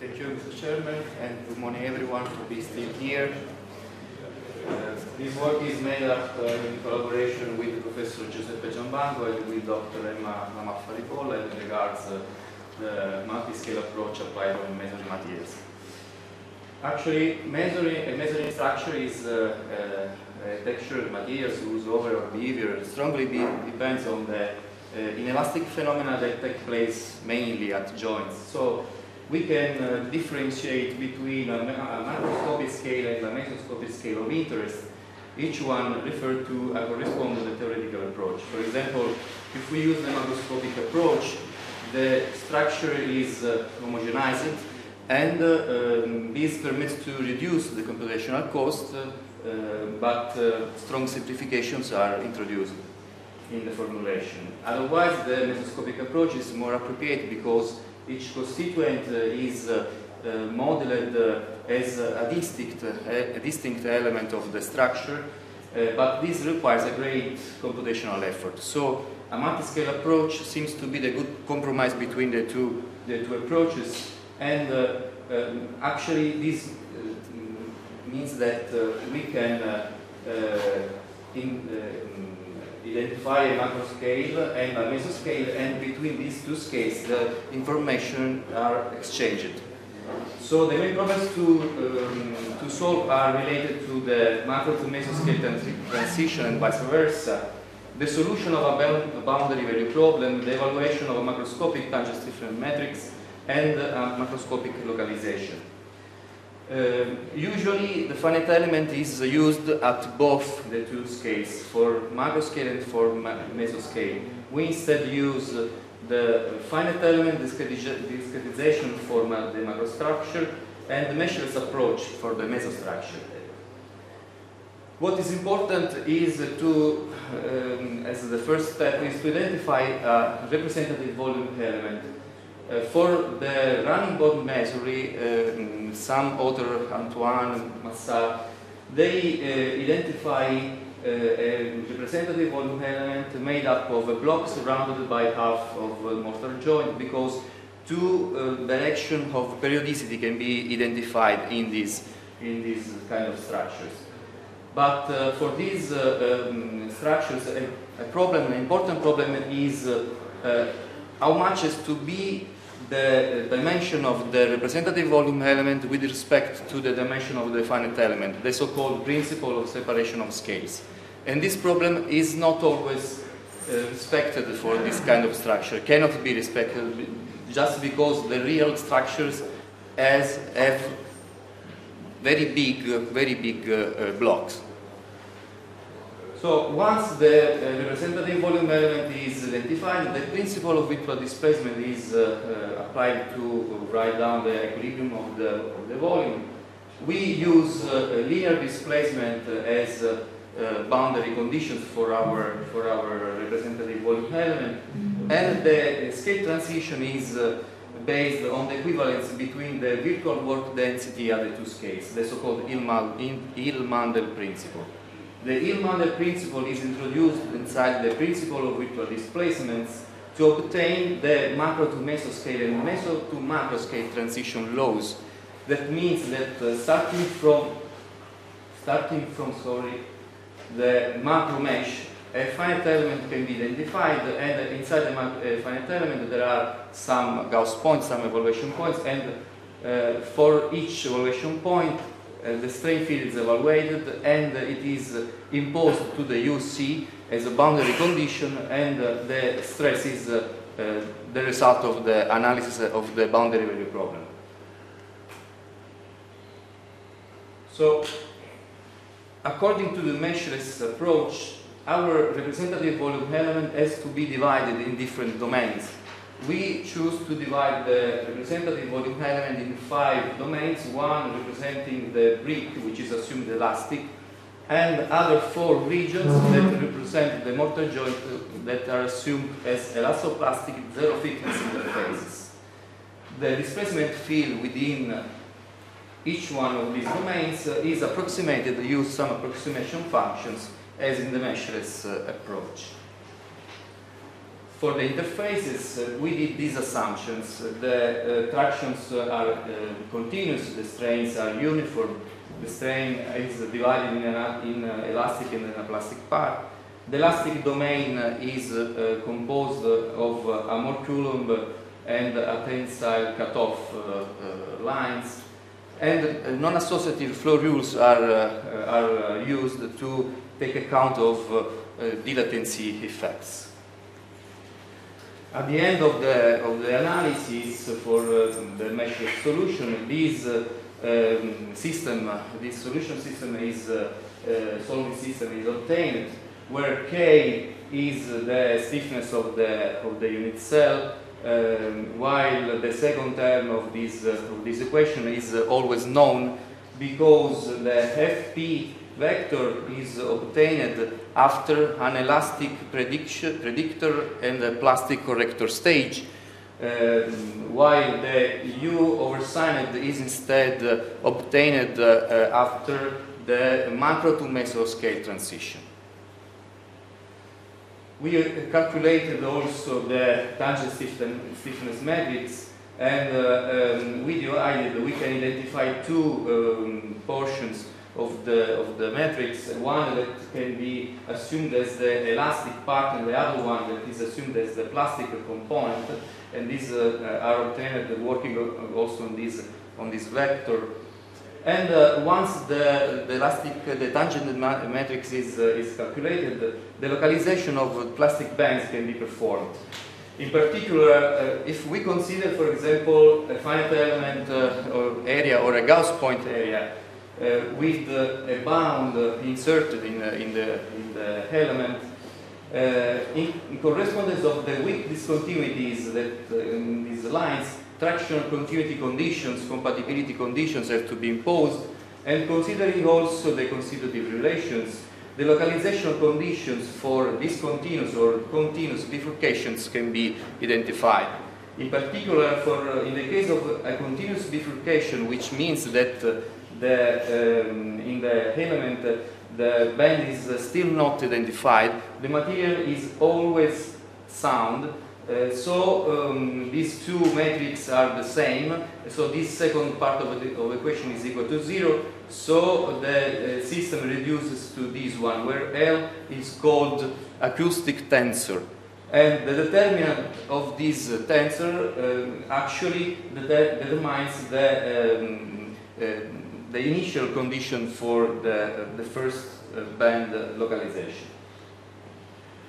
thank you, Mr. Chairman, and good morning everyone for being still here. Uh, this work is made up uh, in collaboration with Professor Giuseppe Giambanco and with Dr. Emma La Malfa as regards uh, the multi-scale approach applied on masonry materials. Actually, masonry, a masonry structure is uh, uh, a texture materials whose overall behavior strongly be, depends on the uh, inelastic phenomena that take place mainly at joints. So we can uh, differentiate between a, a macroscopic scale and a mesoscopic scale of interest, each one referred to uh, correspond to the theoretical approach. For example, if we use the macroscopic approach, the structure is uh, homogenized and uh, um, this permits to reduce the computational cost, uh, uh, but strong simplifications are introduced in the formulation. Otherwise, the mesoscopic approach is more appropriate because each constituent uh, is uh, uh, modeled as a distinct, a distinct element of the structure, but this requires a great computational effort. So a multi-scale approach seems to be the good compromise between the two, the two approaches, and um, actually this means that we can in, identify a macro scale and a mesoscale, and between these two scales, the information are exchanged. So the main problems to, um, to solve are related to the macro to mesoscale transition and vice versa, the solution of a boundary value problem, the evaluation of a macroscopic tangent stiffness matrix, and a macroscopic localization. Uh, usually the finite element is used at both the two scales, for macroscale and for mesoscale. We instead use the finite element discretization for the macrostructure and the meshless approach for the mesostructure. What is important is to, um, as the first step, is to identify a representative volume element uh, for the running bond masonry, uh, some author, Anthoine Massart, they uh, identify uh, a representative volume element made up of a block surrounded by half of mortar joint because two uh, direction of periodicity can be identified in these, in these kind of structures. But uh, for these um, structures, a, a, problem, an important problem is how much is to be the dimension of the representative volume element with respect to the dimension of the finite element, the so-called principle of separation of scales. And this problem is not always uh, respected for this kind of structure, cannot be respected just because the real structures has, have very big, very big uh, uh, blocks. So once the uh, representative volume element is identified, the principle of virtual displacement is uh, uh, applied to write down the equilibrium of the, of the volume. We use uh, linear displacement as uh, uh, boundary conditions for our, for our representative volume element, and the scale transition is based on the equivalence between the virtual work density at the two scales, the so-called Hill-Mandel principle. The Hill-Mandel principle is introduced inside the principle of virtual displacements to obtain the macro to mesoscale and meso to macroscale transition laws. That means that uh, starting from starting from sorry the macro mesh, a finite element can be identified, and inside the uh, finite element there are some Gauss points, some evaluation points, and uh, for each evaluation point the strain field is evaluated and it is imposed to the UC as a boundary condition and uh, the stress is uh, the result of the analysis of the boundary value problem. So, according to the meshless approach, our representative volume element has to be divided in different domains we choose to divide the representative volume element in five domains, one representing the brick, which is assumed elastic, and other four regions mm-hmm. that represent the mortar joint uh, that are assumed as elastoplastic zero thickness interfaces. The displacement field within each one of these domains uh, is approximated use some approximation functions as in the meshless uh, approach. For the interfaces, uh, we did these assumptions. The uh, tractions are uh, continuous, the strains are uniform, the strain is divided in, an in elastic and an a plastic part. The elastic domain is uh, composed of uh, a Mohr Coulomb and a tensile cutoff uh, lines. And non-associative flow rules are, are used to take account of dilatancy effects. At the end of the, of the analysis for uh, the mesh solution, this uh, um, system, this solution system is, uh, solving system is obtained, where K is the stiffness of the, of the unit cell, um, while the second term of this, of this equation is always known because the FP vector is obtained after an elastic predictor and a plastic corrector stage, uh, while the U over signed is instead uh, obtained uh, after the macro to mesoscale transition. We calculated also the tangent stiffness matrix and uh, um, we divided, we can identify two um, portions of the, of the matrix, one that can be assumed as the elastic part and the other one that is assumed as the plastic component. And these uh, are obtained working also on this, on this vector. And uh, once the, the elastic, the tangent matrix is, uh, is calculated, the localization of plastic bands can be performed. In particular, uh, if we consider, for example, a finite element uh, or area or a Gauss point area, uh, with a bound inserted in, in, the, in the element uh, in, correspondence of the weak discontinuities that uh, in these lines, traction continuity conditions, compatibility conditions have to be imposed, and considering also the constitutive relations, the localization conditions for discontinuous or continuous bifurcations can be identified. In particular, for uh, in the case of a continuous bifurcation, which means that uh, the, um, in the element uh, the band is uh, still not identified, the material is always sound. Uh, so um, these two metrics are the same. So this second part of the of equation is equal to zero. So the uh, system reduces to this one, where L is called acoustic tensor. And the determinant of this uh, tensor actually determines the um, the initial condition for the, the first uh, band localization.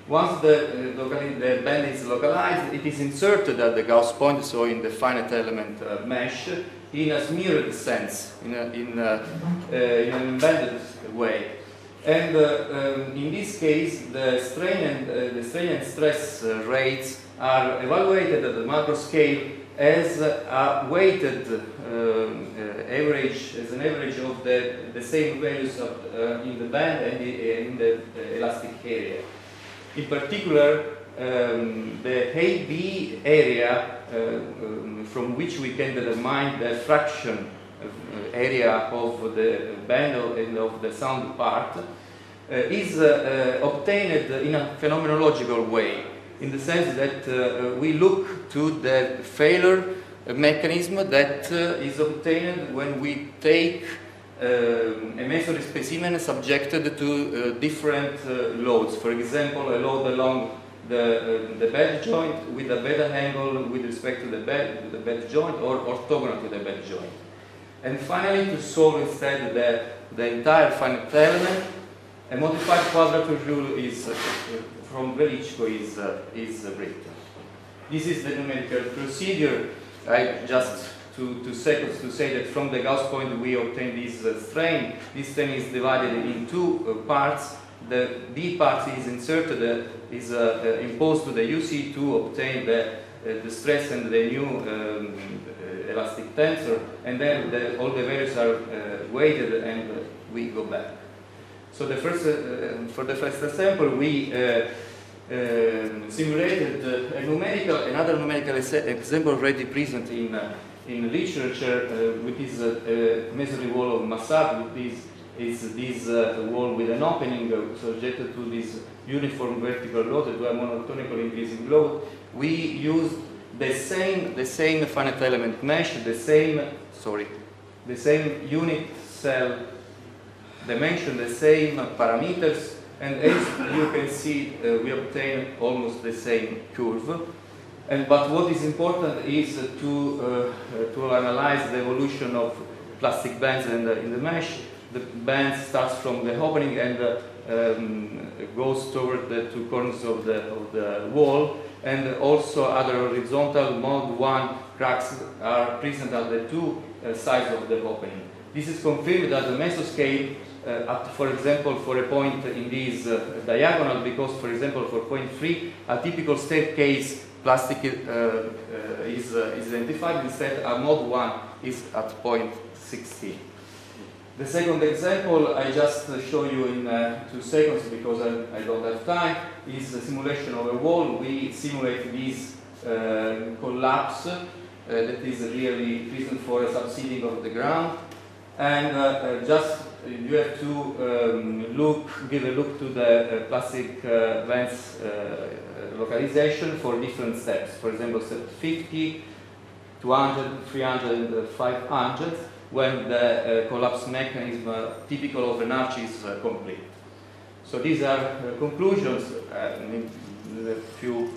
Once the, uh, the, band is localized, it is inserted at the Gauss point, so in the finite element uh, mesh, in a smeared sense, in, a, in, a, uh, in an embedded way. And uh, um, in this case, the strain and, uh, the strain and stress rates are evaluated at the macro scale as a weighted uh, uh, average, as an average of the, the same values of, uh, in the band and in the elastic area. In particular, um, the AB area um, from which we can determine the fraction area of the band and of the sound part uh, is uh, uh, obtained in a phenomenological way in the sense that uh, we look to the failure mechanism that uh, is obtained when we take uh, a masonry specimen subjected to uh, different uh, loads. For example, a load along the, uh, the bed joint with a better angle with respect to the bed, the bed joint or orthogonal to the bed joint. And finally, to solve instead the, the entire finite element, a modified quadrature rule is from Belytschko is, uh, is written. This is the numerical procedure. I just to, to seconds to say that from the Gauss point we obtain this uh, strain. This strain is divided in two uh, parts. The B part is inserted, uh, is uh, uh, imposed to the UC to obtain the, the stress and the new um, elastic tensor, and then the, all the values are weighted and we go back. So the first, uh, for the first example, we uh, um, simulated a numerical, another numerical example already present in, uh, in literature, which is a, masonry wall of Massart with this is this uh, wall with an opening uh, subjected to this uniform vertical load, to a monotonically increasing load. We use the same, the same finite element mesh, the same, sorry, the same unit cell dimension, the same parameters, and as you can see, uh, we obtain almost the same curve. And, but what is important is to, uh, to analyze the evolution of plastic bands in the, in the mesh. The band starts from the opening and uh, um, goes toward the two corners of the, of the wall. And also other horizontal mode 1 cracks are present at the two uh, sides of the opening. This is confirmed at the mesoscale uh, at, for example, for a point in this uh, diagonal, because, for example, for point 3, a typical staircase plastic uh, uh, is, uh, is identified. Instead, a mode 1 is at point 16. The second example I just show you in uh, two seconds because I, I, don't have time is the simulation of a wall. We simulate this uh, collapse uh, that is really reason for a subsiding of the ground and just you have to um, look, give a look to the plastic bands localization for different steps. For example, step 50, 200, 300, 500 when the uh, collapse mechanism uh, typical of an arch is uh, complete. So these are uh, conclusions. Uh, a few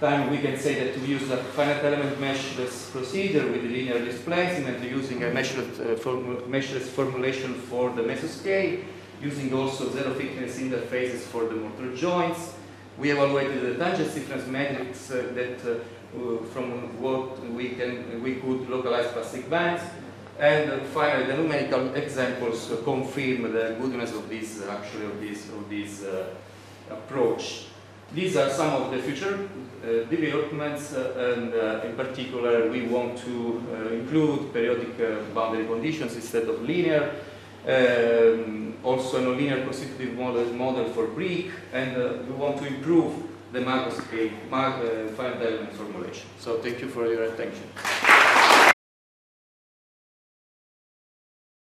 time we can say that we use a finite element meshless procedure with linear displacement using a meshless, uh, form meshless formulation for the mesoscale, using also zero thickness interfaces for the mortar joints. We evaluated the tangent stiffness matrix that from what we can we could localize plastic bands and finally, the numerical examples confirm the goodness of this, actually, of this, of this uh, approach. These are some of the future uh, developments, uh, and uh, in particular, we want to uh, include periodic uh, boundary conditions instead of linear, um, also a nonlinear constitutive model, model for brick, and we want to improve the mag, finite element formulation. So thank you for your attention.